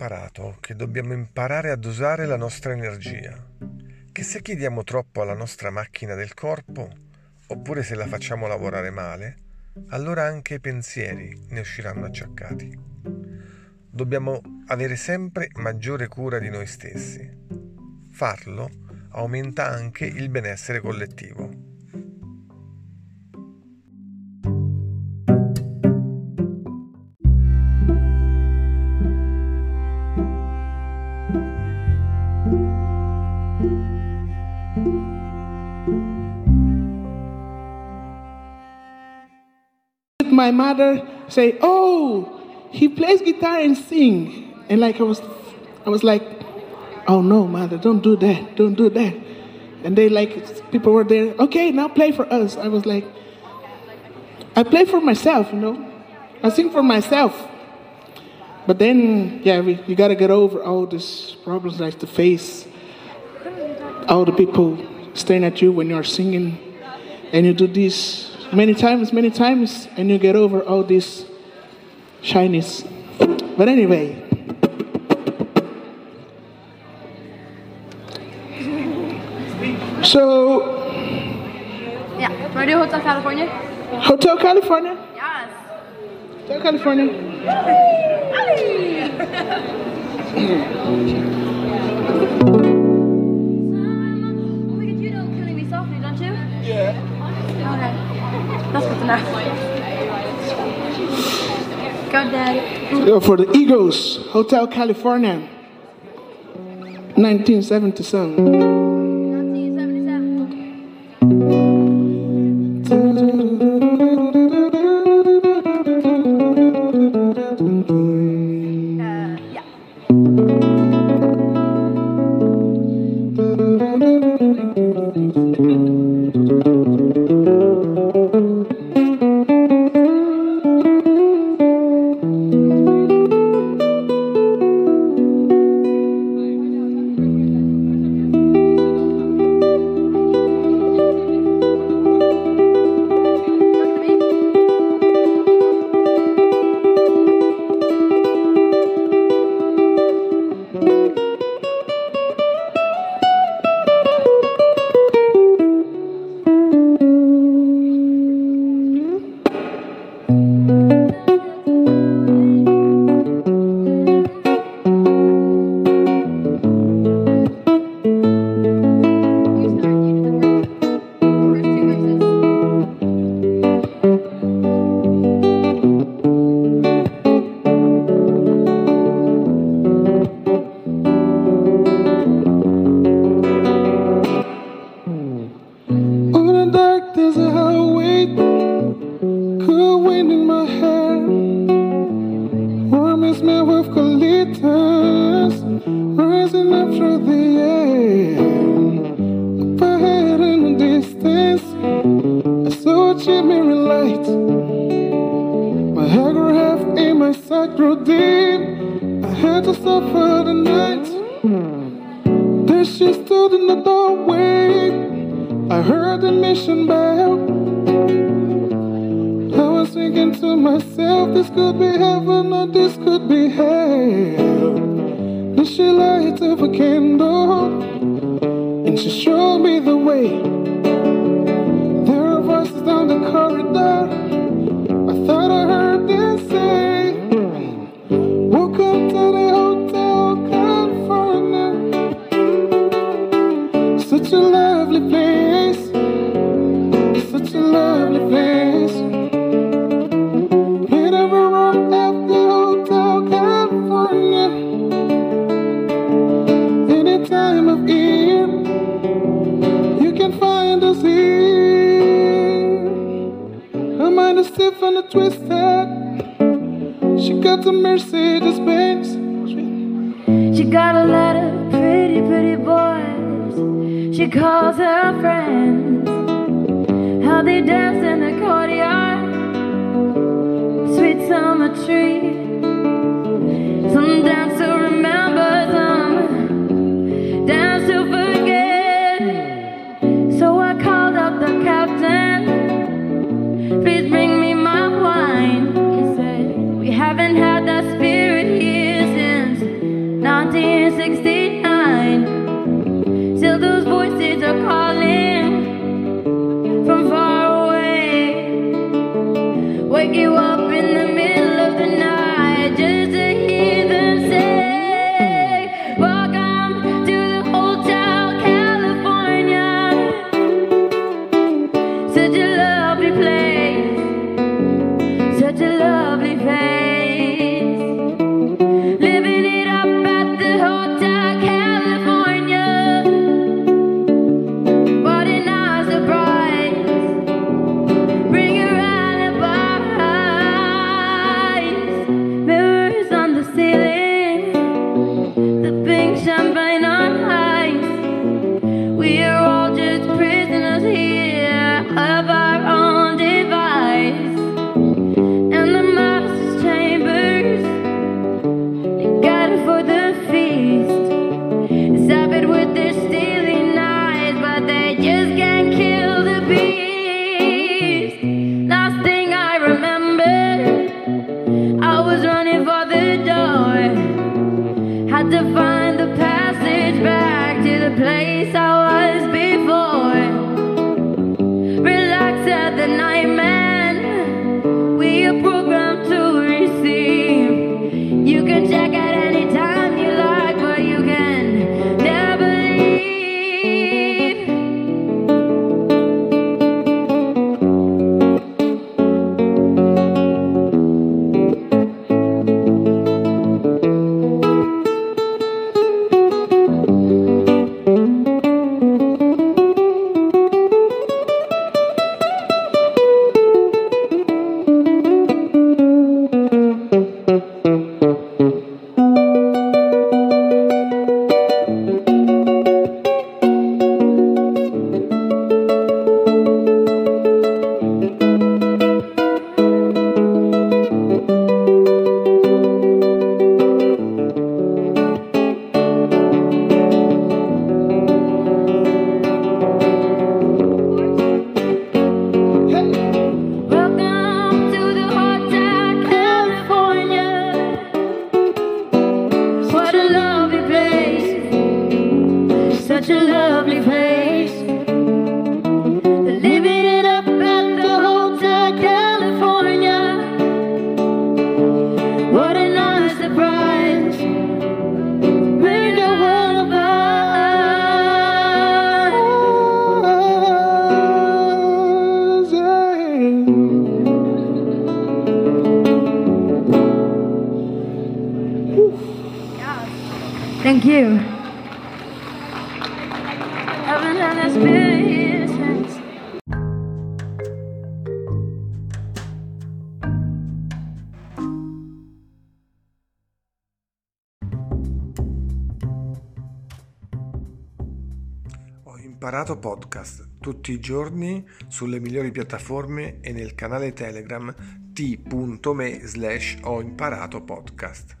imparato che dobbiamo imparare a dosare la nostra energia, che se chiediamo troppo alla nostra macchina del corpo, oppure se la facciamo lavorare male, allora anche i pensieri ne usciranno acciaccati. Dobbiamo avere sempre maggiore cura di noi stessi. Farlo aumenta anche il benessere collettivo. My mother say, "Oh, he plays guitar and sing," and like I was, I was like, "Oh no, mother, don't do that, don't do that." And they like people were there. Okay, now play for us. I was like, I play for myself, you know. I sing for myself. But then, yeah, we, you got to get over all these problems like the face, all the people staring at you when you're singing, and you do this many times, many times, and you get over all this shyness. But anyway, so Yeah. Do Hotel California? Hotel California, Yes. Hotel California. Go, Daddy. For the Eagles, Hotel California, 1977. 1977. You Hair grew half in my side grew deep. I had to suffer the night. There she stood in the doorway. I heard the mission bell. I was thinking to myself, this could be heaven or this could be hell. Then she lights up a candle and she showed me the way. There are voices down the corridor. I thought I heard twisted. She got the Mercedes Benz. She got a lot of pretty, pretty boys. She calls her friends. How they dance in the courtyard. Sweet summer tree. Thank you. Haven't had. Ho imparato podcast tutti i giorni sulle migliori piattaforme e nel canale Telegram t.me slash ho imparato podcast.